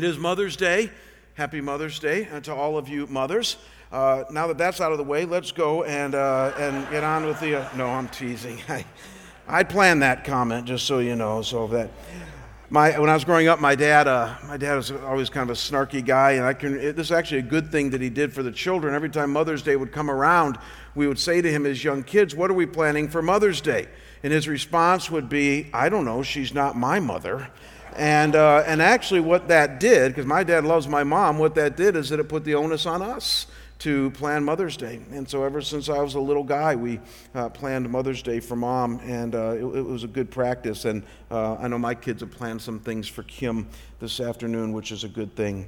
It is Mother's Day. Happy Mother's Day uh, to all of you mothers. Uh, now that that's out of the way, let's go and, uh, and get on with the. Uh, no, I'm teasing. I, I planned that comment, just so you know. So that my, when I was growing up, my dad, uh, my dad was always kind of a snarky guy, and I can. It, this is actually a good thing that he did for the children. Every time Mother's Day would come around, we would say to him as young kids, "What are we planning for Mother's Day?" And his response would be, "I don't know. She's not my mother." And, uh, and actually, what that did, because my dad loves my mom, what that did is that it put the onus on us to plan Mother's Day. And so, ever since I was a little guy, we uh, planned Mother's Day for mom, and uh, it, it, was a good practice. And uh, I know my kids have planned some things for Kim this afternoon, which is a good thing.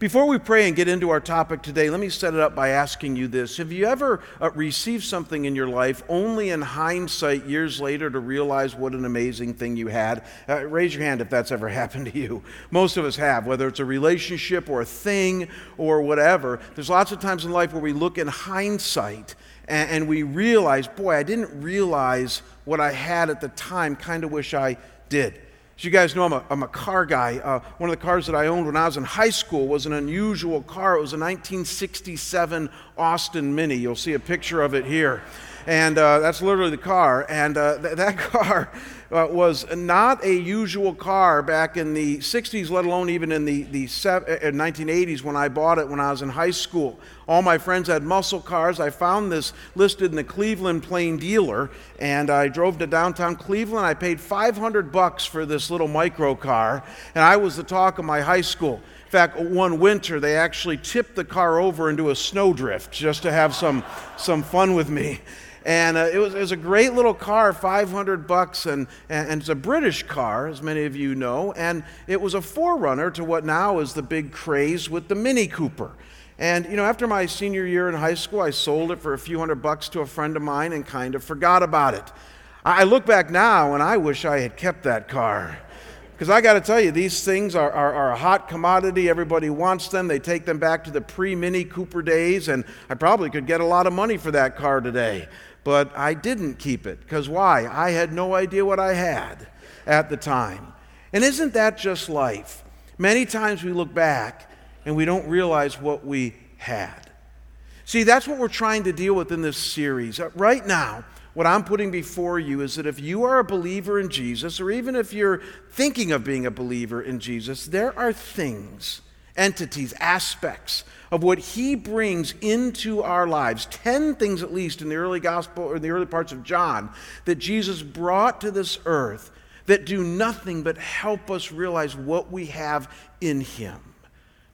Before we pray and get into our topic today, let me set it up by asking you this. Have you ever uh, received something in your life only in hindsight years later to realize what an amazing thing you had? Uh, raise your hand if that's ever happened to you. Most of us have, whether it's a relationship or a thing or whatever. There's lots of times in life where we look in hindsight and, and we realize, boy, I didn't realize what I had at the time, kind of wish I did. As you guys know, I'm a, I'm a car guy. Uh, one of the cars that I owned when I was in high school was an unusual car. It was a 1967 Austin Mini. You'll see a picture of it here. And uh, that's literally the car. And uh, th- that car uh, was not a usual car back in the 60s, let alone even in the, the 1980s uh, when I bought it when I was in high school. All my friends had muscle cars. I found this listed in the Cleveland Plain Dealer, and I drove to downtown Cleveland. I paid 500 bucks for this little micro car, and I was the talk of my high school. In fact, one winter they actually tipped the car over into a snowdrift just to have some, some fun with me. And uh, it, was, it was a great little car, 500 bucks, and, and, it's a British car, as many of you know. And it was a forerunner to what now is the big craze with the Mini Cooper. And, you know, after my senior year in high school, I sold it for a few hundred bucks to a friend of mine and kind of forgot about it. I look back now and I wish I had kept that car. Because I got to tell you, these things are, are, are, a hot commodity. Everybody wants them. They take them back to the pre Mini Cooper days, and I probably could get a lot of money for that car today but I didn't keep it. Because why? I had no idea what I had at the time. And isn't that just life? Many times we look back and we don't realize what we had. See, that's what we're trying to deal with in this series. Uh, right now, what I'm putting before you is that if you are a believer in Jesus, or even if you're thinking of being a believer in Jesus, there are things, entities, aspects of what he brings into our lives 10 things at least in the early gospel or in the early parts of John that Jesus brought to this earth that do nothing but help us realize what we have in him.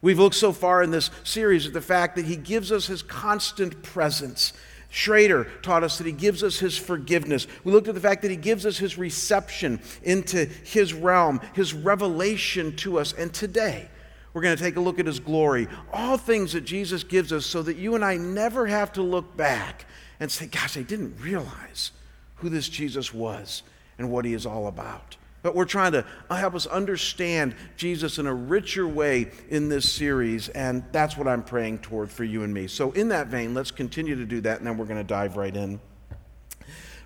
We've looked so far in this series at the fact that he gives us his constant presence. Schrader taught us that he gives us his forgiveness. We looked at the fact that he gives us his reception into his realm, his revelation to us. And today, we're going to take a look at his glory. All things that Jesus gives us so that you and I never have to look back and say, Gosh, I didn't realize who this Jesus was and what he is all about. But we're trying to help us understand Jesus in a richer way in this series, and that's what I'm praying toward for you and me. So, in that vein, let's continue to do that, and then we're going to dive right in.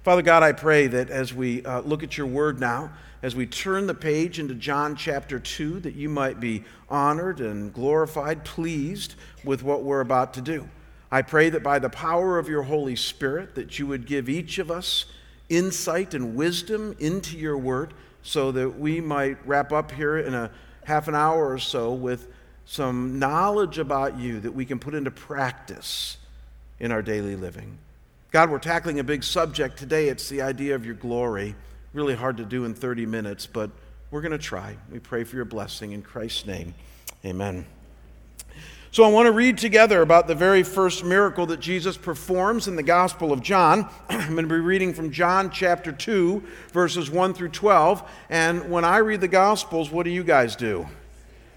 Father God, I pray that as we uh, look at your word now, as we turn the page into John chapter 2, that you might be honored and glorified, pleased with what we're about to do. I pray that by the power of your Holy Spirit, that you would give each of us insight and wisdom into your word so that we might wrap up here in a half an hour or so with some knowledge about you that we can put into practice in our daily living. God, we're tackling a big subject today. It's the idea of your glory really hard to do in 30 minutes, but we're going to try. We pray for your blessing in Christ's name. Amen. So, I want to read together about the very first miracle that Jesus performs in the Gospel of John. I'm going to be reading from John chapter 2, verses 1 through 12. And when I read the Gospels, what do you guys do?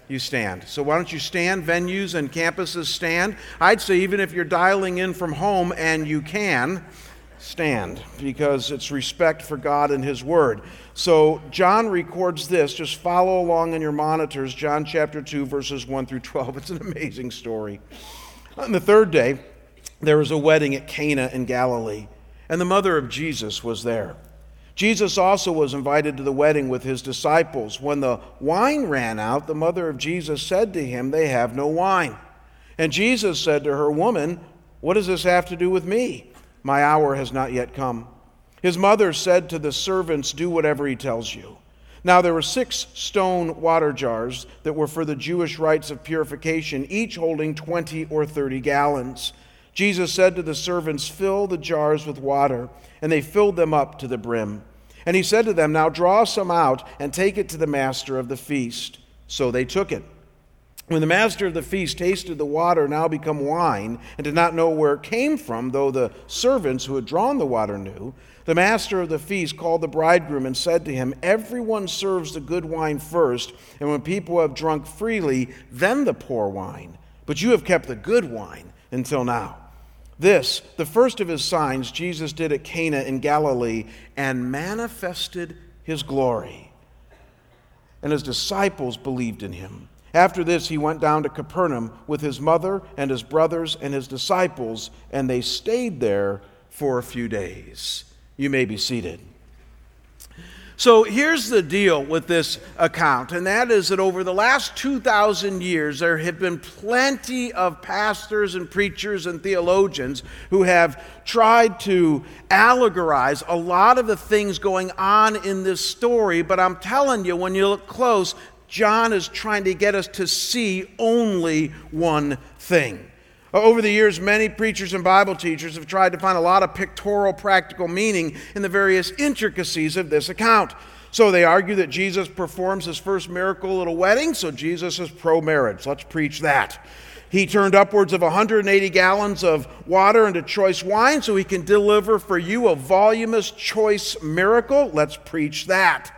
You stand. So, why don't you stand? Venues and campuses stand. I'd say, even if you're dialing in from home and you can, stand because it's respect for God and His Word. So, John records this. Just follow along in your monitors, John chapter 2, verses 1 through 12. It's an amazing story. On the third day, there was a wedding at Cana in Galilee, and the mother of Jesus was there. Jesus also was invited to the wedding with his disciples. When the wine ran out, the mother of Jesus said to him, They have no wine. And Jesus said to her, Woman, what does this have to do with me? My hour has not yet come. His mother said to the servants, Do whatever he tells you. Now there were six stone water jars that were for the Jewish rites of purification, each holding 20 or 30 gallons. Jesus said to the servants, Fill the jars with water, and they filled them up to the brim. And he said to them, Now draw some out and take it to the master of the feast. So they took it. When the master of the feast tasted the water now become wine, and did not know where it came from, though the servants who had drawn the water knew, the master of the feast called the bridegroom and said to him, Everyone serves the good wine first, and when people have drunk freely, then the poor wine. But you have kept the good wine until now. This, the first of his signs, Jesus did at Cana in Galilee and manifested his glory. And his disciples believed in him. After this, he went down to Capernaum with his mother and his brothers and his disciples, and they stayed there for a few days. You may be seated. So here's the deal with this account, and that is that over the last 2,000 years, there have been plenty of pastors and preachers and theologians who have tried to allegorize a lot of the things going on in this story. But I'm telling you, when you look close, John is trying to get us to see only one thing. Over the years, many preachers and Bible teachers have tried to find a lot of pictorial practical meaning in the various intricacies of this account. So they argue that Jesus performs his first miracle at a wedding, so Jesus is pro marriage. Let's preach that. He turned upwards of 180 gallons of water into choice wine so he can deliver for you a voluminous choice miracle. Let's preach that.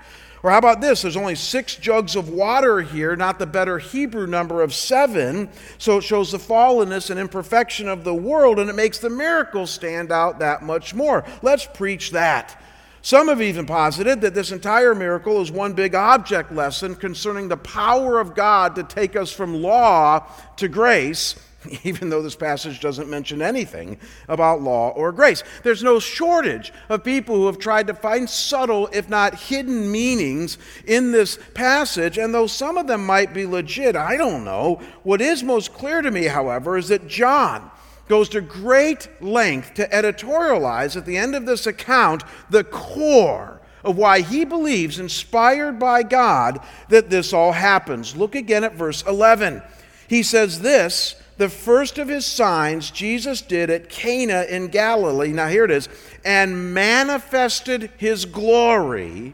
Or how about this? There's only six jugs of water here, not the better Hebrew number of seven. So it shows the fallenness and imperfection of the world, and it makes the miracle stand out that much more. Let's preach that. Some have even posited that this entire miracle is one big object lesson concerning the power of God to take us from law to grace even though this passage doesn't mention anything about law or grace. There's no shortage of people who have tried to find subtle, if not hidden, meanings in this passage, and though some of them might be legit, I don't know. What is most clear to me, however, is that John goes to great length to editorialize at the end of this account the core of why he believes, inspired by God, that this all happens. Look again at verse 11. He says this the first of his signs Jesus did at Cana in Galilee. Now, here it is and manifested his glory,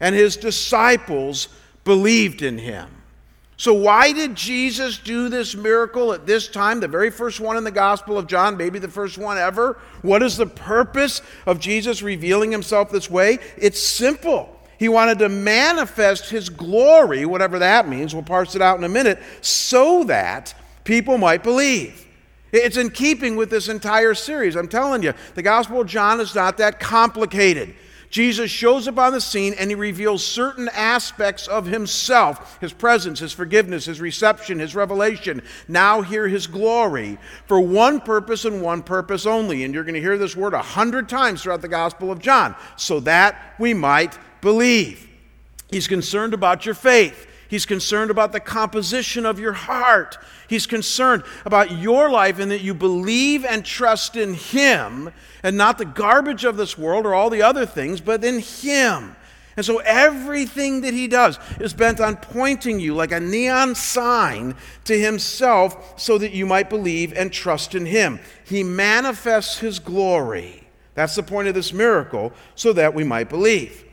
and his disciples believed in him. So, why did Jesus do this miracle at this time, the very first one in the Gospel of John, maybe the first one ever? What is the purpose of Jesus revealing himself this way? It's simple. He wanted to manifest his glory, whatever that means, we'll parse it out in a minute, so that people might believe. It's in keeping with this entire series. I'm telling you, the Gospel of John is not that complicated. Jesus shows up on the scene and he reveals certain aspects of himself his presence, his forgiveness, his reception, his revelation. Now, hear his glory for one purpose and one purpose only. And you're going to hear this word a hundred times throughout the Gospel of John so that we might believe. He's concerned about your faith. He's concerned about the composition of your heart. He's concerned about your life and that you believe and trust in Him and not the garbage of this world or all the other things, but in Him. And so everything that He does is bent on pointing you like a neon sign to Himself so that you might believe and trust in Him. He manifests His glory. That's the point of this miracle, so that we might believe.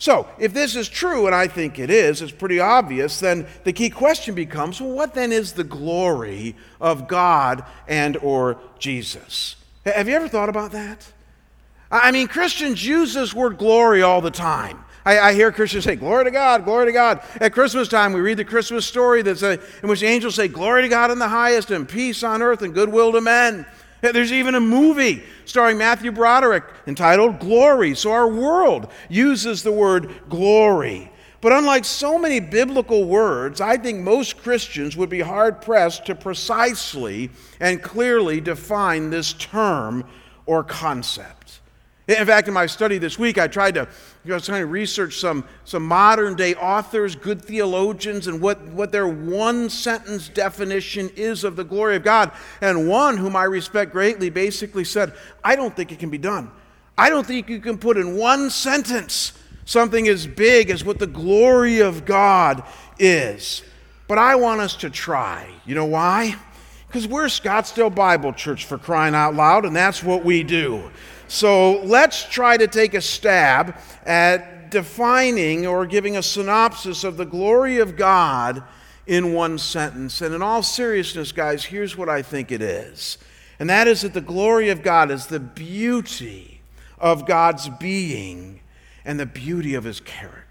So, if this is true, and I think it is, it's pretty obvious, then the key question becomes well, what then is the glory of God and or Jesus? Have you ever thought about that? I mean, Christians use this word glory all the time. I, I, hear Christians say, Glory to God, glory to God. At Christmas time, we read the Christmas story that's a, in which angels say, Glory to God in the highest, and peace on earth, and goodwill to men. There's even a movie starring Matthew Broderick entitled Glory. So our world uses the word glory. But unlike so many biblical words, I think most Christians would be hard pressed to precisely and clearly define this term or concept. In fact, in my study this week, I tried to you know, I was trying to research some, some modern day authors, good theologians, and what, what their one sentence definition is of the glory of God. And one whom I respect greatly basically said, I don't think it can be done. I don't think you can put in one sentence something as big as what the glory of God is. But I want us to try. You know why? Because we're Scottsdale Bible Church for crying out loud, and that's what we do. So let's try to take a stab at defining or giving a synopsis of the glory of God in one sentence. And in all seriousness, guys, here's what I think it is. And that is that the glory of God is the beauty of God's being and the beauty of his character.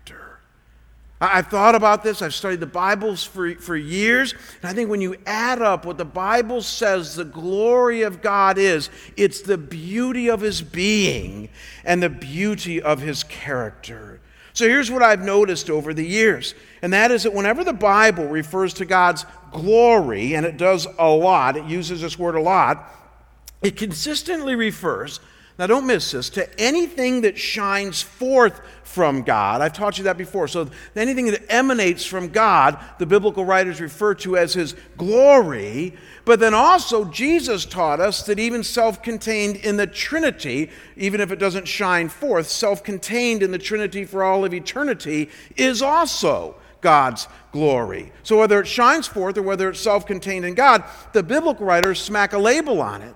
I've thought about this. I've studied the Bibles for, for years. And I think when you add up what the Bible says the glory of God is, it's the beauty of his being and the beauty of his character. So here's what I've noticed over the years, and that is that whenever the Bible refers to God's glory, and it does a lot, it uses this word a lot, it consistently refers now, don't miss this to anything that shines forth from God. I've taught you that before. So, anything that emanates from God, the biblical writers refer to as His glory. But then also, Jesus taught us that even self contained in the Trinity, even if it doesn't shine forth, self contained in the Trinity for all of eternity, is also God's glory. So, whether it shines forth or whether it's self contained in God, the biblical writers smack a label on it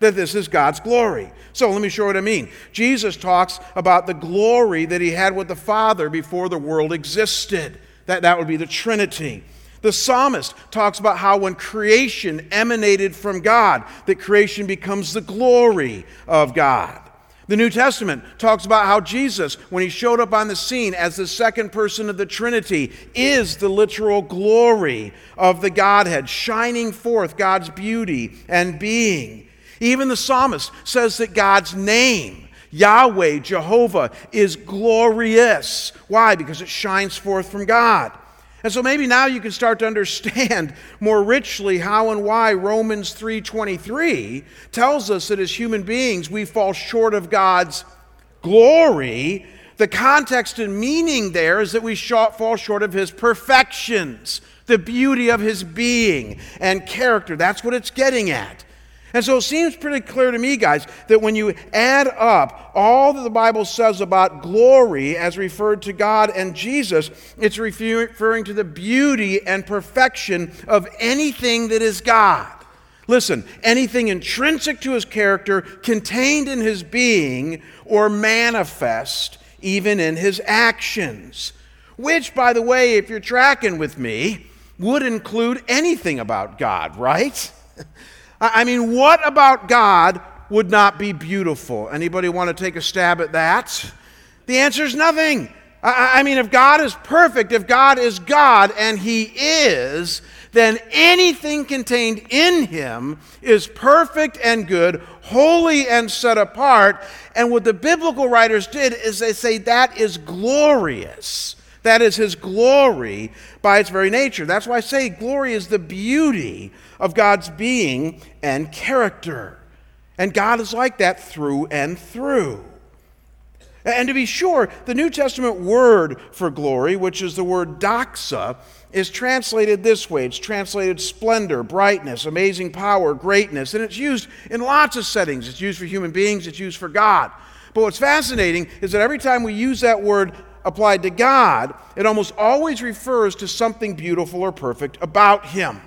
that this is God's glory. So let me show what I mean. Jesus talks about the glory that he had with the Father before the world existed. That, that would be the Trinity. The psalmist talks about how when creation emanated from God, that creation becomes the glory of God. The New Testament talks about how Jesus, when he showed up on the scene as the second person of the Trinity, is the literal glory of the Godhead, shining forth God's beauty and being. Even the psalmist says that God's name, Yahweh, Jehovah, is glorious. Why? Because it shines forth from God. And so maybe now you can start to understand more richly how and why Romans 3:23 tells us that as human beings we fall short of God's glory. The context and meaning there is that we fall short of his perfections, the beauty of his being and character. That's what it's getting at. And so it seems pretty clear to me, guys, that when you add up all that the Bible says about glory as referred to God and Jesus, it's referring to the beauty and perfection of anything that is God. Listen, anything intrinsic to his character, contained in his being, or manifest even in his actions. Which, by the way, if you're tracking with me, would include anything about God, right? I mean, what about God would not be beautiful? Anybody want to take a stab at that? The answer is nothing. I mean, if God is perfect, if God is God, and He is, then anything contained in Him is perfect and good, holy and set apart. And what the biblical writers did is they say that is glorious. That is His glory by its very nature. That's why I say glory is the beauty of God's being and character. And God is like that through and through. And to be sure, the New Testament word for glory, which is the word doxa, is translated this way. It's translated splendor, brightness, amazing power, greatness, and it's used in lots of settings. It's used for human beings, it's used for God. But what's fascinating is that every time we use that word applied to God, it almost always refers to something beautiful or perfect about Him.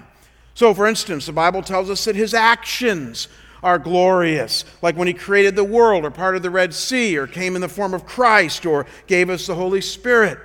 So, for instance, the Bible tells us that His actions are glorious, like when He created the world, or part of the Red Sea, or came in the form of Christ, or gave us the Holy Spirit.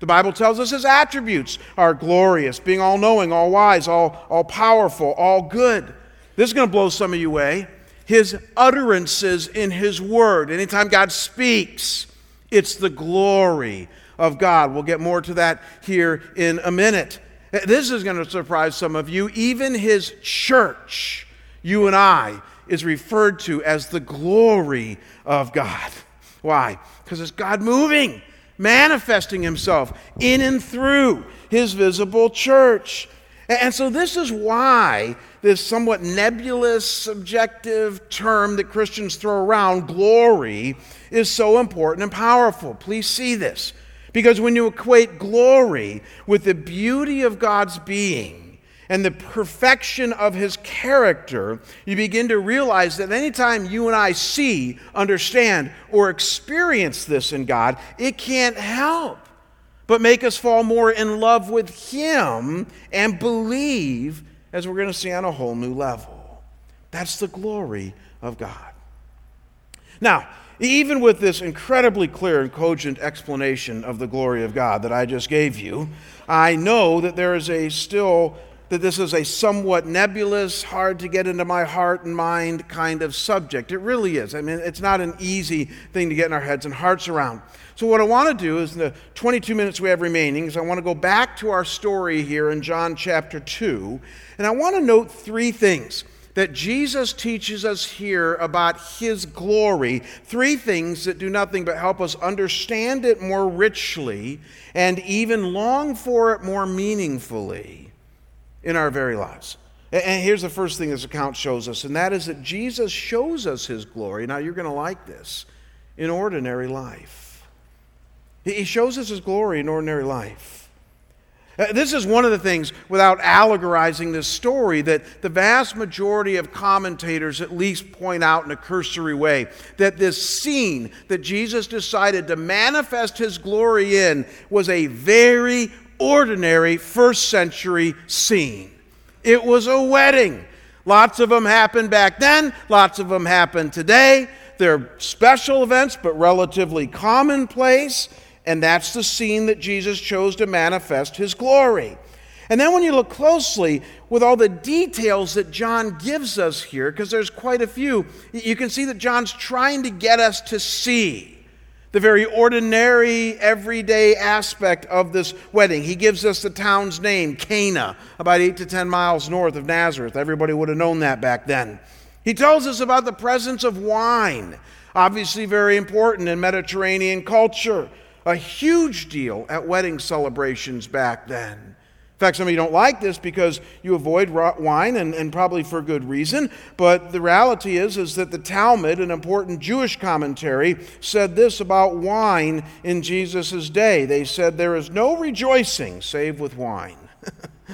The Bible tells us His attributes are glorious, being all knowing, all wise, all, all powerful, all good. This is going to blow some of you away. His utterances in His Word. Anytime God speaks, it's the glory of God. We'll get more to that here in a minute. This is going to surprise some of you. Even his church, you and I, is referred to as the glory of God. Why? Because it's God moving, manifesting himself in and through his visible church. And so, this is why this somewhat nebulous, subjective term that Christians throw around, glory, is so important and powerful. Please see this. Because when you equate glory with the beauty of God's being and the perfection of his character, you begin to realize that anytime you and I see, understand, or experience this in God, it can't help but make us fall more in love with him and believe, as we're going to see on a whole new level. That's the glory of God. Now, even with this incredibly clear and cogent explanation of the glory of God that I just gave you, I know that there is a still that this is a somewhat nebulous, hard to get into my heart and mind kind of subject. It really is. I mean, it's not an easy thing to get in our heads and hearts around. So, what I want to do is, in the 22 minutes we have remaining, is I want to go back to our story here in John chapter 2, and I want to note three things that Jesus teaches us here about his glory. Three things that do nothing but help us understand it more richly and even long for it more meaningfully in our very lives. And here's the first thing this account shows us, and that is that Jesus shows us his glory. Now, you're going to like this in ordinary life. He shows us his glory in ordinary life. Uh, this is one of the things, without allegorizing this story, that the vast majority of commentators at least point out in a cursory way that this scene that Jesus decided to manifest his glory in was a very ordinary first century scene. It was a wedding. Lots of them happened back then, lots of them happen today. They're special events, but relatively commonplace. And that's the scene that Jesus chose to manifest his glory. And then when you look closely with all the details that John gives us here, because there's quite a few, you can see that John's trying to get us to see the very ordinary, everyday aspect of this wedding. He gives us the town's name, Cana, about eight to ten miles north of Nazareth. Everybody would have known that back then. He tells us about the presence of wine, obviously very important in Mediterranean culture a huge deal at wedding celebrations back then. In fact, some of you don't like this because you avoid wine, and, and probably for good reason. But the reality is, is that the Talmud, an important Jewish commentary, said this about wine in Jesus' day. They said, There is no rejoicing save with wine.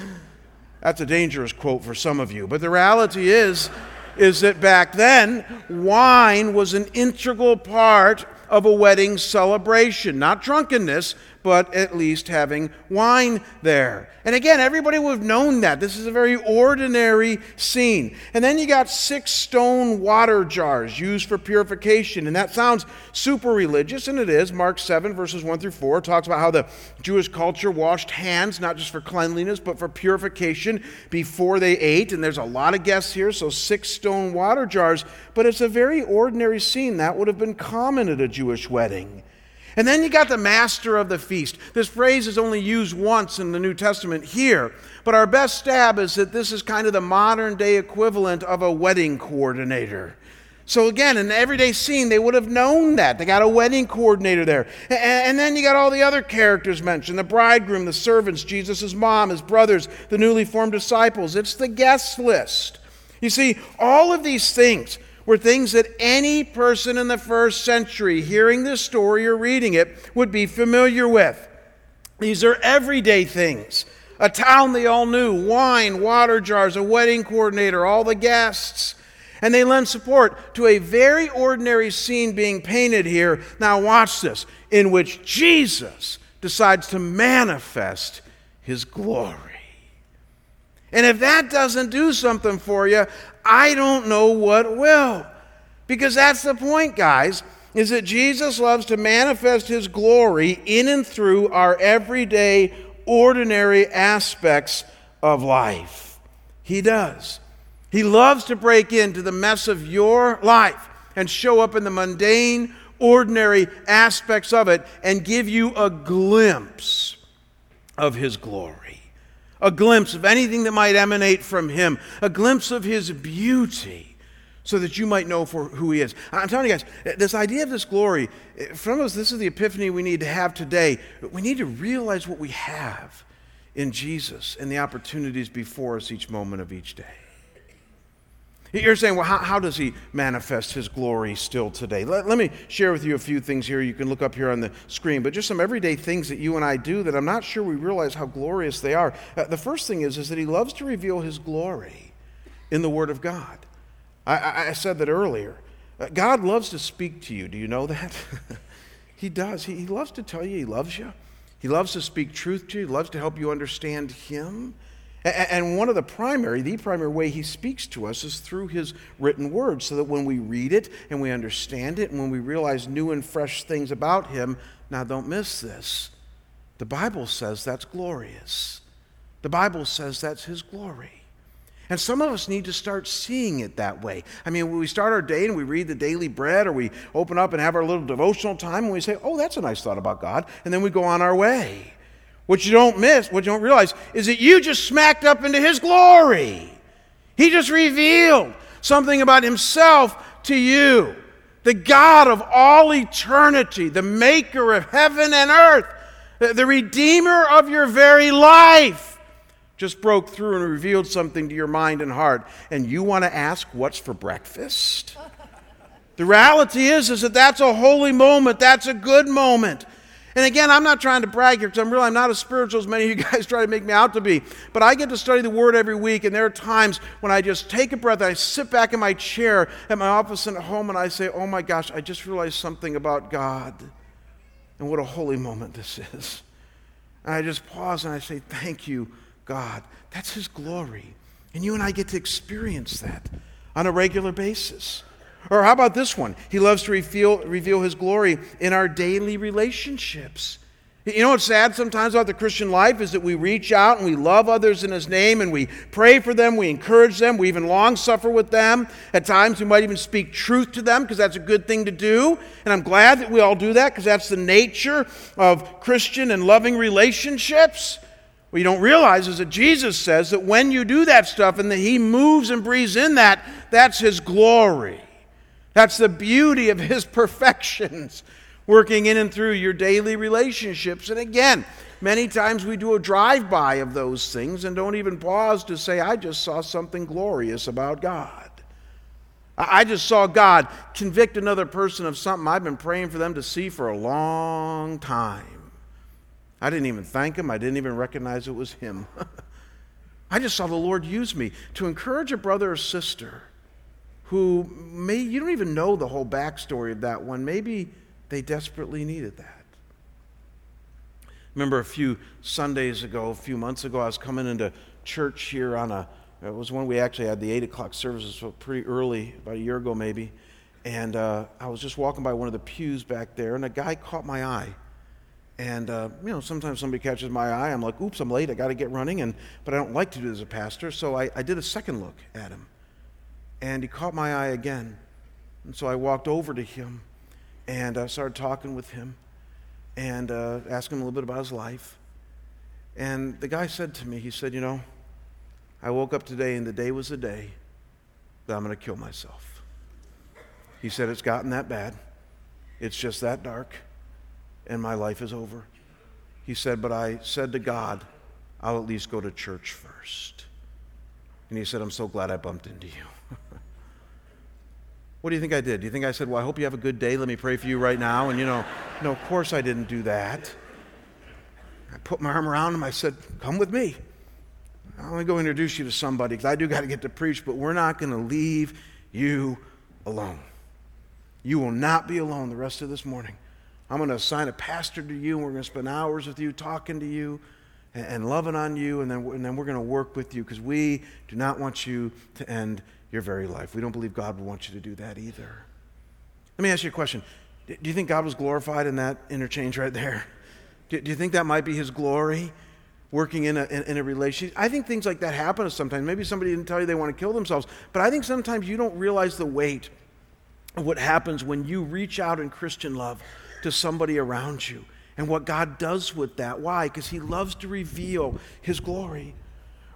That's a dangerous quote for some of you. But the reality is, is that back then, wine was an integral part of a wedding celebration. Not drunkenness, but at least having wine there. And again, everybody would have known that. This is a very ordinary scene. And then you got six stone water jars used for purification. And that sounds super religious, and it is. Mark 7, verses 1 through 4 talks about how the Jewish culture washed hands, not just for cleanliness, but for purification before they ate. And there's a lot of guests here, so six stone water jars. But it's a very ordinary scene. That would have been common at a Jewish wedding. And then you got the master of the feast. This phrase is only used once in the New Testament here, but our best stab is that this is kind of the modern day equivalent of a wedding coordinator. So, again, in the everyday scene, they would have known that. They got a wedding coordinator there. And then you got all the other characters mentioned the bridegroom, the servants, Jesus' mom, his brothers, the newly formed disciples. It's the guest list. You see, all of these things were things that any person in the first century hearing this story or reading it would be familiar with. These are everyday things. A town they all knew, wine, water jars, a wedding coordinator, all the guests. And they lend support to a very ordinary scene being painted here. Now, watch this, in which Jesus decides to manifest his glory. And if that doesn't do something for you, I don't know what will. Because that's the point, guys, is that Jesus loves to manifest his glory in and through our everyday, ordinary aspects of life. He does. He loves to break into the mess of your life and show up in the mundane, ordinary aspects of it and give you a glimpse of his glory a glimpse of anything that might emanate from him, a glimpse of his beauty, so that you might know for who he is. I'm telling you guys, this idea of this glory, from us, this is the epiphany we need to have today. We need to realize what we have in Jesus and the opportunities before us each moment of each day. You're saying, well, how, how, does he manifest his glory still today? Let, let, me share with you a few things here. You can look up here on the screen, but just some everyday things that you and I do that I'm not sure we realize how glorious they are. Uh, the first thing is, is that he loves to reveal his glory in the Word of God. I, I, I said that earlier. Uh, God loves to speak to you. Do you know that? he does. He, he loves to tell you he loves you. He loves to speak truth to you. He loves to help you understand him. And one of the primary, the primary way he speaks to us is through his written word, so that when we read it and we understand it, and when we realize new and fresh things about him, now don't miss this. The Bible says that's glorious. The Bible says that's his glory. And some of us need to start seeing it that way. I mean, when we start our day and we read the daily bread, or we open up and have our little devotional time, and we say, oh, that's a nice thought about God, and then we go on our way. What you don't miss, what you don't realize, is that you just smacked up into His glory. He just revealed something about Himself to you. The God of all eternity, the maker of heaven and earth, the Redeemer of your very life, just broke through and revealed something to your mind and heart. And you want to ask, What's for breakfast? The reality is, is that that's a holy moment. That's a good moment. And again, I'm not trying to brag here because I'm really I'm not as spiritual as many of you guys try to make me out to be. But I get to study the Word every week, and there are times when I just take a breath, I sit back in my chair at my office and at home, and I say, "Oh my gosh, I just realized something about God, and what a holy moment this is." And I just pause and I say, "Thank you, God. That's His glory, and you and I get to experience that on a regular basis." Or how about this one? He loves to reveal, reveal his glory in our daily relationships. You know what's sad sometimes about the Christian life is that we reach out and we love others in His name and we pray for them, we encourage them, we even long suffer with them. At times we might even speak truth to them because that's a good thing to do. And I'm glad that we all do that because that's the nature of Christian and loving relationships. What you don't realize is that Jesus says that when you do that stuff and that He moves and breathes in that, that's His glory. That's the beauty of His perfections working in and through your daily relationships. And again, many times we do a drive by of those things and don't even pause to say, I just saw something glorious about God. I just saw God convict another person of something I've been praying for them to see for a long time. I didn't even thank him, I didn't even recognize it was him. I just saw the Lord use me to encourage a brother or sister who may, you don't even know the whole backstory of that one. Maybe they desperately needed that. Remember a few Sundays ago, a few months ago, I was coming into church here on a, it was when we actually had the 8 o'clock services, so pretty early, about a year ago maybe. And uh, I was just walking by one of the pews back there, and a guy caught my eye. And uh, you know, sometimes somebody catches my eye. I'm like, "Oops, I'm late. I got to get running." And but I don't like to do it as a pastor, so I, I did a second look at him and he caught my eye again. And so I walked over to him and I started talking with him and uh, asked him a little bit about his life. And the guy said to me, he said, You know, I woke up today and the day was the day that I'm going to kill myself. He said, It's gotten that bad. It's just that dark, and my life is over. He said, But I said to God, I'll at least go to church first. And he said, I'm so glad I bumped into you. What do you think I did? Do you think I said, Well, I hope you have a good day. Let me pray for you right now? And, you know, no, of course I didn't do that. I put my arm around him. I said, Come with me. I'm going to go introduce you to somebody because I do got to get to preach, but we're not going to leave you alone. You will not be alone the rest of this morning. I'm going to assign a pastor to you, and we're going to spend hours with you, talking to you, and, and loving on you, and then, and then we're going to work with you because we do not want you to end your very life. We don't believe God would want you to do that either. Let me ask you a question. Do you think God was glorified in that interchange right there? Do you think that might be his glory? Working in a, in, a relationship. I think things like that happen sometimes. Maybe somebody didn't tell you they want to kill themselves, but I think sometimes you don't realize the weight of what happens when you reach out in Christian love to somebody around you and what God does with that. Why? Because He loves to reveal His glory.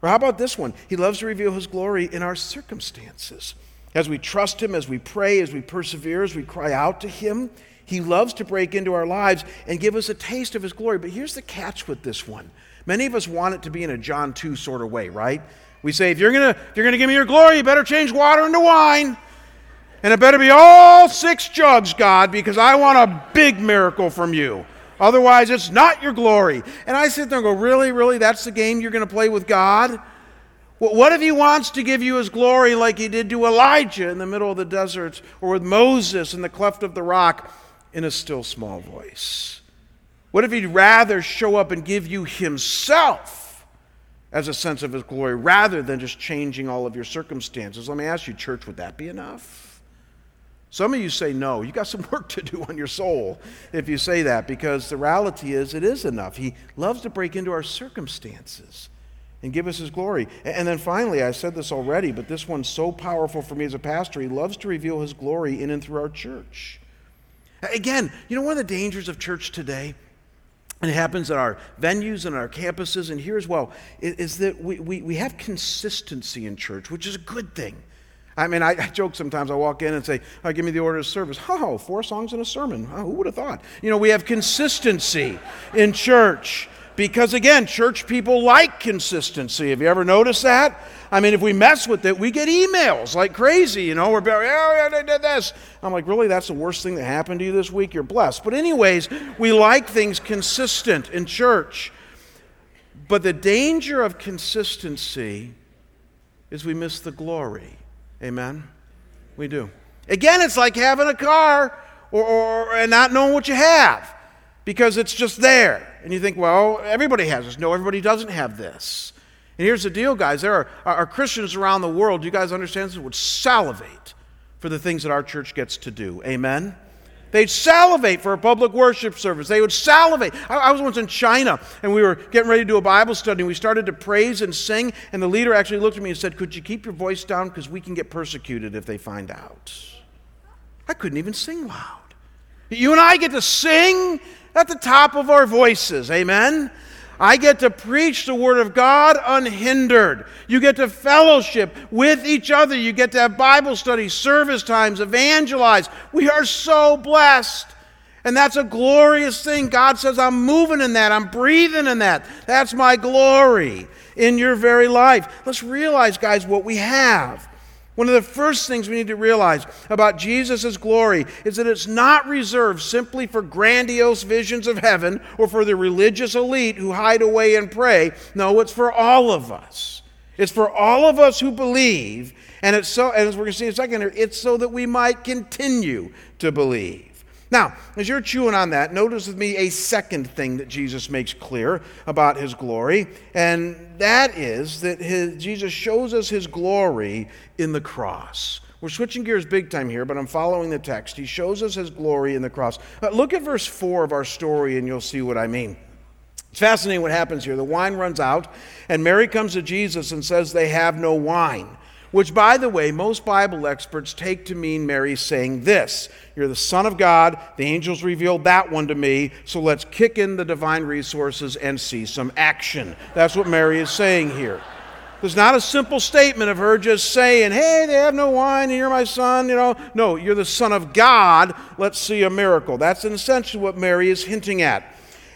Or how about this one? He loves to reveal his glory in our circumstances. As we trust him, as we pray, as we persevere, as we cry out to him, he loves to break into our lives and give us a taste of his glory. But here's the catch with this one Many of us want it to be in a John 2 sort of way, right? We say, if you're going to give me your glory, you better change water into wine. And it better be all six jugs, God, because I want a big miracle from you. Otherwise, it's not your glory. And I sit there and go, Really, really? That's the game you're going to play with God? What if He wants to give you His glory like He did to Elijah in the middle of the desert or with Moses in the cleft of the rock in a still small voice? What if He'd rather show up and give you Himself as a sense of His glory rather than just changing all of your circumstances? Let me ask you, church, would that be enough? Some of you say no. You got some work to do on your soul if you say that because the reality is it is enough. He loves to break into our circumstances and give us his glory. And then finally, I said this already, but this one's so powerful for me as a pastor. He loves to reveal his glory in and through our church. Again, you know one of the dangers of church today? And it happens at our venues and our campuses, and here as well, is that we, we, we have consistency in church, which is a good thing. I mean, I, I, joke sometimes. I walk in and say, oh, Give me the order of service. Oh, four songs and a sermon. Oh, who would have thought? You know, we have consistency in church because, again, church people like consistency. Have you ever noticed that? I mean, if we mess with it, we get emails like crazy. You know, we're, oh, yeah, they did this. I'm like, Really? That's the worst thing that happened to you this week? You're blessed. But, anyways, we like things consistent in church. But the danger of consistency is we miss the glory. Amen? We do. Again, it's like having a car or, or, and not knowing what you have because it's just there. And you think, well, everybody has this. No, everybody doesn't have this. And here's the deal, guys. There are, are Christians around the world, you guys understand this, would salivate for the things that our church gets to do. Amen? They'd salivate for a public worship service. They would salivate. I, I, was once in China and we were getting ready to do a Bible study and we started to praise and sing. And the leader actually looked at me and said, Could you keep your voice down? Because we can get persecuted if they find out. I couldn't even sing loud. You and I get to sing at the top of our voices. Amen? I get to preach the Word of God unhindered. You get to fellowship with each other. You get to have Bible study, service times, evangelize. We are so blessed. And that's a glorious thing. God says, I'm moving in that. I'm breathing in that. That's my glory in your very life. Let's realize, guys, what we have. One of the first things we need to realize about Jesus' glory is that it's not reserved simply for grandiose visions of heaven or for the religious elite who hide away and pray. No, it's for all of us. It's for all of us who believe, and it's so, and as we're going to see in a second here, it's so that we might continue to believe. Now, as you're chewing on that, notice with me a second thing that Jesus makes clear about his glory, and that is that his, Jesus shows us his glory in the cross. We're switching gears big time here, but I'm following the text. He shows us his glory in the cross. Uh, look at verse 4 of our story, and you'll see what I mean. It's fascinating what happens here. The wine runs out, and Mary comes to Jesus and says, They have no wine. Which, by the way, most Bible experts take to mean Mary saying this You're the Son of God. The angels revealed that one to me. So let's kick in the divine resources and see some action. That's what Mary is saying here. It's not a simple statement of her just saying, Hey, they have no wine, and you're my son, you know. No, you're the Son of God. Let's see a miracle. That's essentially what Mary is hinting at.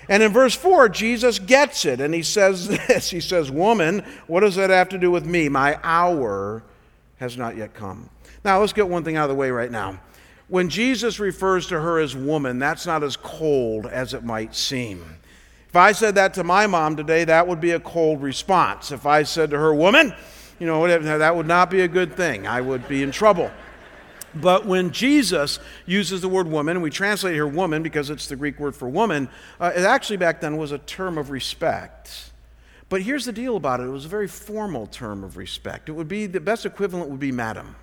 And in verse 4, Jesus gets it, and he says this He says, Woman, what does that have to do with me? My hour has not yet come. Now, let's get one thing out of the way right now. When Jesus refers to her as woman, that's not as cold as it might seem. If I said that to my mom today, that would be a cold response. If I said to her, woman, you know, that would not be a good thing. I would be in trouble. But when Jesus uses the word woman, and we translate here woman because it's the Greek word for woman, uh, it actually back then was a term of respect. But here's the deal about it it was a very formal term of respect. It would be the best equivalent would be madam.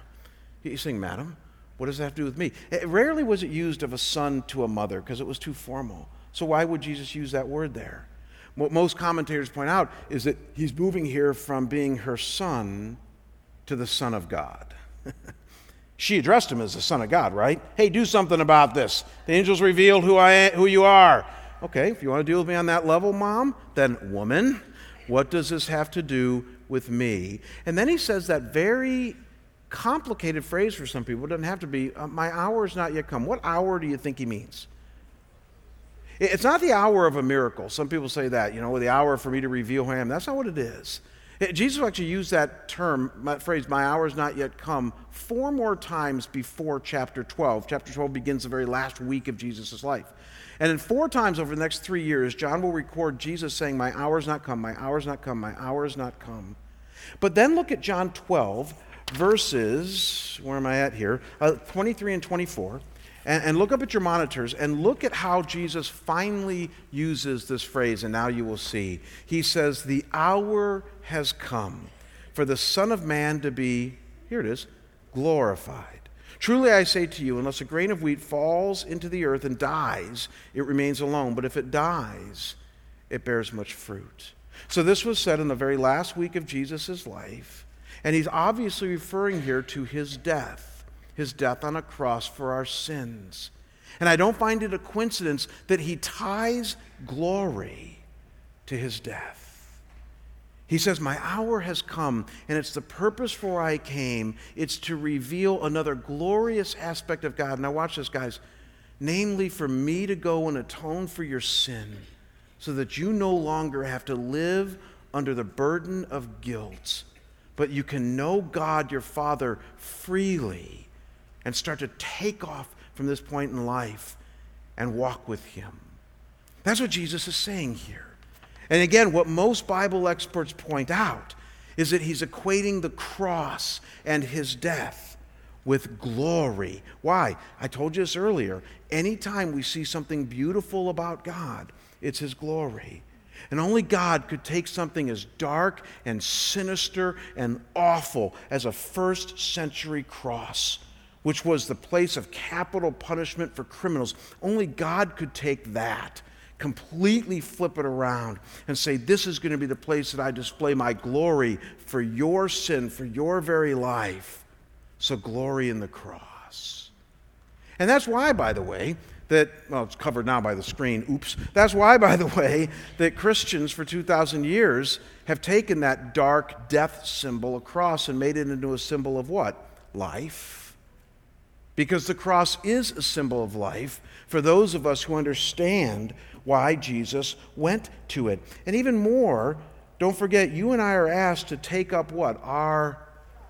You saying madam? What does that have to do with me? It, rarely was it used of a son to a mother because it was too formal. So why would Jesus use that word there? What most commentators point out is that he's moving here from being her son to the Son of God. She addressed him as the Son of God, right? Hey, do something about this. The angels revealed who, I, who you are. Okay, if you want to deal with me on that level, Mom, then woman, what does this have to do with me? And then he says that very complicated phrase for some people. It doesn't have to be, uh, my hour is not yet come. What hour do you think he means? It's not the hour of a miracle. Some people say that, you know, the hour for me to reveal who I am. That's not what it is. Jesus actually used that term, that phrase, my hour has not yet come, four more times before chapter 12. Chapter 12 begins the very last week of Jesus' life. And then four times over the next three years, John will record Jesus saying, My hour's not come, my hour's not come, my hour's not come. But then look at John 12, verses, where am I at here? Uh, 23 and 24. And, and look up at your monitors and look at how Jesus finally uses this phrase, and now you will see. He says, The hour has come for the Son of Man to be, here it is, glorified. Truly I say to you, unless a grain of wheat falls into the earth and dies, it remains alone. But if it dies, it bears much fruit. So this was said in the very last week of Jesus' life, and he's obviously referring here to his death his death on a cross for our sins. And I don't find it a coincidence that he ties glory to his death. He says, My hour has come, and it's the purpose for I came. It's to reveal another glorious aspect of God. Now, watch this, guys. Namely, for me to go and atone for your sin so that you no longer have to live under the burden of guilt, but you can know God your Father freely and start to take off from this point in life and walk with Him. That's what Jesus is saying here. And again, what most Bible experts point out is that he's equating the cross and his death with glory. Why? I told you this earlier. Anytime we see something beautiful about God, it's his glory. And only God could take something as dark and sinister and awful as a first century cross which was the place of capital punishment for criminals. Only God could take that, completely flip it around, and say, This is going to be the place that I display my glory for your sin, for your very life. So, glory in the cross. And that's why, by the way, that, well, it's covered now by the screen, oops. That's why, by the way, that Christians for 2,000 years have taken that dark death symbol, a cross, and made it into a symbol of what? Life because the cross is a symbol of life for those of us who understand why Jesus went to it. And even more, don't forget, you and I are asked to take up what? Our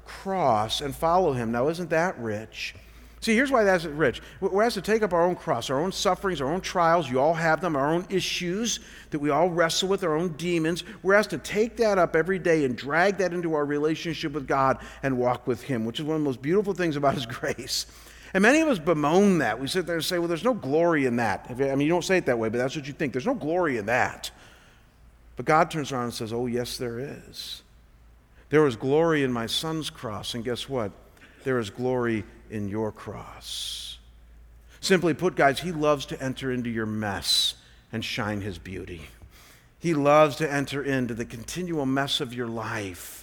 cross and follow him. Now, isn't that rich? See, here's why that's rich. We're asked to take up our own cross, our own sufferings, our own trials. You all have them, our own issues that we all wrestle with, our own demons. We're asked to take that up every day and drag that into our relationship with God and walk with Him, which is one of the most beautiful things about His grace. And many of us bemoan that. We sit there and say, well, there's no glory in that. I mean, you don't say it that way, but that's what you think. There's no glory in that. But God turns around and says, oh, yes, there is. There was glory in my son's cross, and guess what? There is glory in your cross. Simply put, guys, he loves to enter into your mess and shine his beauty. He loves to enter into the continual mess of your life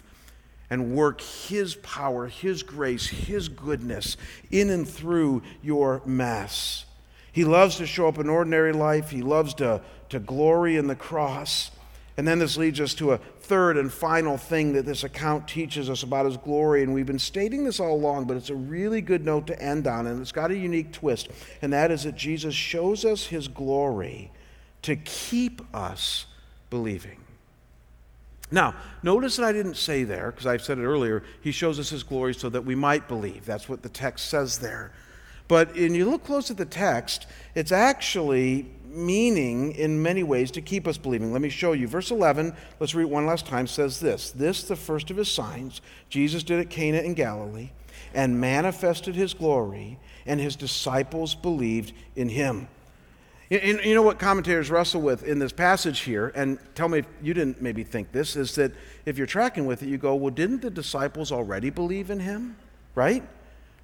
and work His power, His grace, His goodness in and through your mess. He loves to show up in ordinary life, He loves to, to glory in the cross. And then this leads us to a third and final thing that this account teaches us about his glory. And we've been stating this all along, but it's a really good note to end on, and it's got a unique twist. And that is that Jesus shows us his glory to keep us believing. Now, notice that I didn't say there, because I've said it earlier, he shows us his glory so that we might believe. That's what the text says there. But when you look close at the text, it's actually meaning in many ways to keep us believing. Let me show you. Verse 11, let's read one last time, says this This, the first of his signs, Jesus did at Cana in Galilee, and manifested his glory, and his disciples believed in him. You, you know what commentators wrestle with in this passage here, and tell me if you didn't maybe think this, is that if you're tracking with it, you go, well, didn't the disciples already believe in him? Right?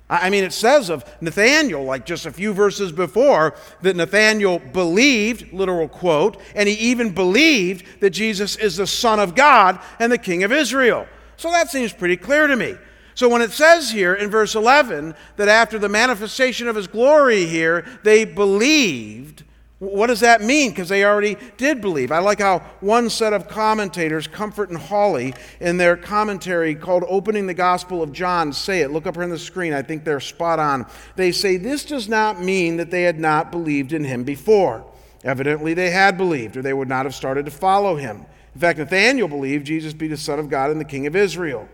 I mean, it says of Nathanael, like just a few verses before, that Nathanael believed, literal quote, and he even believed that Jesus is the Son of God and the King of Israel. So that seems pretty clear to me. So when it says here in verse 11 that after the manifestation of his glory here, they believed, what does that mean? Because they already did believe. I like how one set of commentators, Comfort and Hawley, in their commentary called Opening the Gospel of John, say it. Look up here on the screen. I think they're spot on. They say this does not mean that they had not believed in him before. Evidently, they had believed, or they would not have started to follow him. In fact, Nathanael believed Jesus be the Son of God and the King of Israel.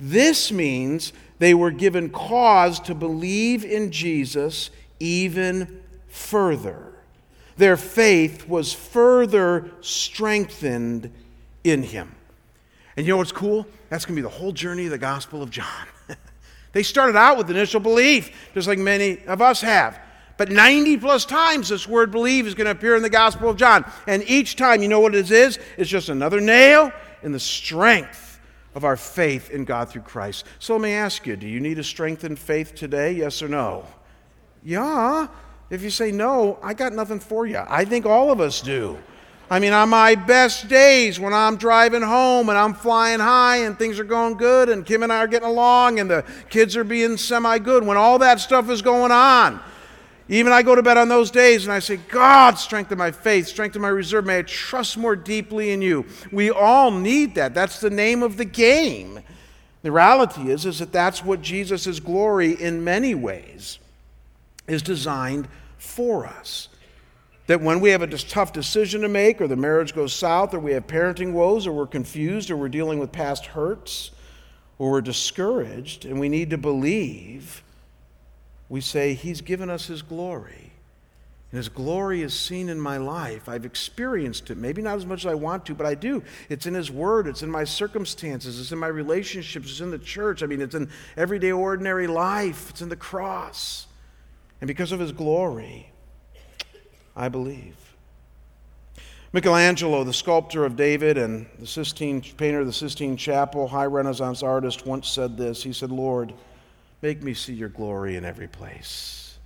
This means they were given cause to believe in Jesus even further. Their faith was further strengthened in him. And you know what's cool? That's going to be the whole journey of the Gospel of John. they started out with initial belief, just like many of us have. But 90 plus times this word believe is going to appear in the Gospel of John. And each time, you know what it is? It's just another nail in the strength of our faith in God through Christ. So let me ask you do you need a strengthened faith today? Yes or no? Yeah. If you say no, I got nothing for you. I think all of us do. I mean, on my best days when I'm driving home and I'm flying high and things are going good and Kim and I are getting along and the kids are being semi good, when all that stuff is going on, even I go to bed on those days and I say, God, strengthen my faith, strengthen my reserve. May I trust more deeply in you. We all need that. That's the name of the game. The reality is, is that that's what Jesus' glory in many ways is designed for us. That when we have a tough decision to make, or the marriage goes south, or we have parenting woes, or we're confused, or we're dealing with past hurts, or we're discouraged, and we need to believe we say, He's given us His glory. And His glory is seen in my life. I've experienced it. Maybe not as much as I want to, but I do. It's in His Word, it's in my circumstances, it's in my relationships, it's in the church. I mean, it's in everyday, ordinary life, it's in the cross. And because of His glory, I believe. Michelangelo, the sculptor of David and the Sistine painter of the Sistine Chapel, high Renaissance artist, once said this. He said, Lord, Make me see your glory in every place.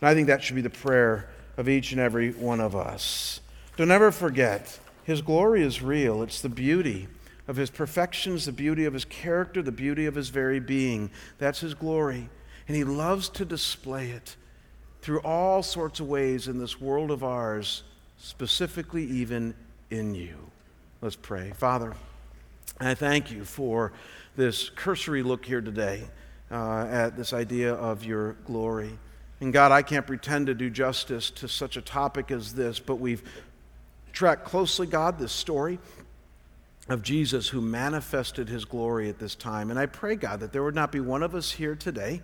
And I think that should be the prayer of each and every one of us. Don't ever forget, His glory is real. It's the beauty of His perfections, the beauty of His character, the beauty of His very being. That's His glory. And He loves to display it through all sorts of ways in this world of ours, specifically even in you. Let's pray. Father, I thank you for this cursory look here today uh, at this idea of your glory. And God, I can't pretend to do justice to such a topic as this, but we've tracked closely, God, this story of Jesus who manifested his glory at this time. And I pray, God, that there would not be one of us here today,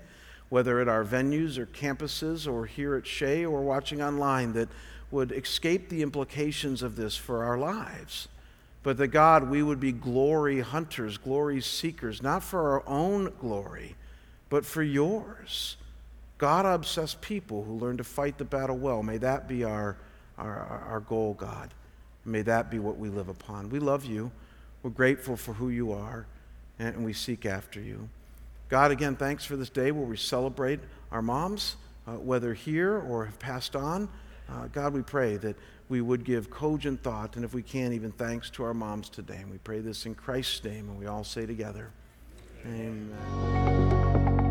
whether at our venues or campuses or here at Shea or watching online, that would escape the implications of this for our lives. But that, God, we would be glory hunters, glory seekers, not for our own glory but for yours. God obsessed people who learn to fight the battle well. May that be our, our, our goal, God. May that be what we live upon. We love you. We're grateful for who you are, and we seek after you. God, again, thanks for this day where we celebrate our moms, uh, whether here or have passed on. Uh, God, we pray that we would give cogent thought, and if we can, even thanks to our moms today. And we pray this in Christ's name, and we all say together, Amen.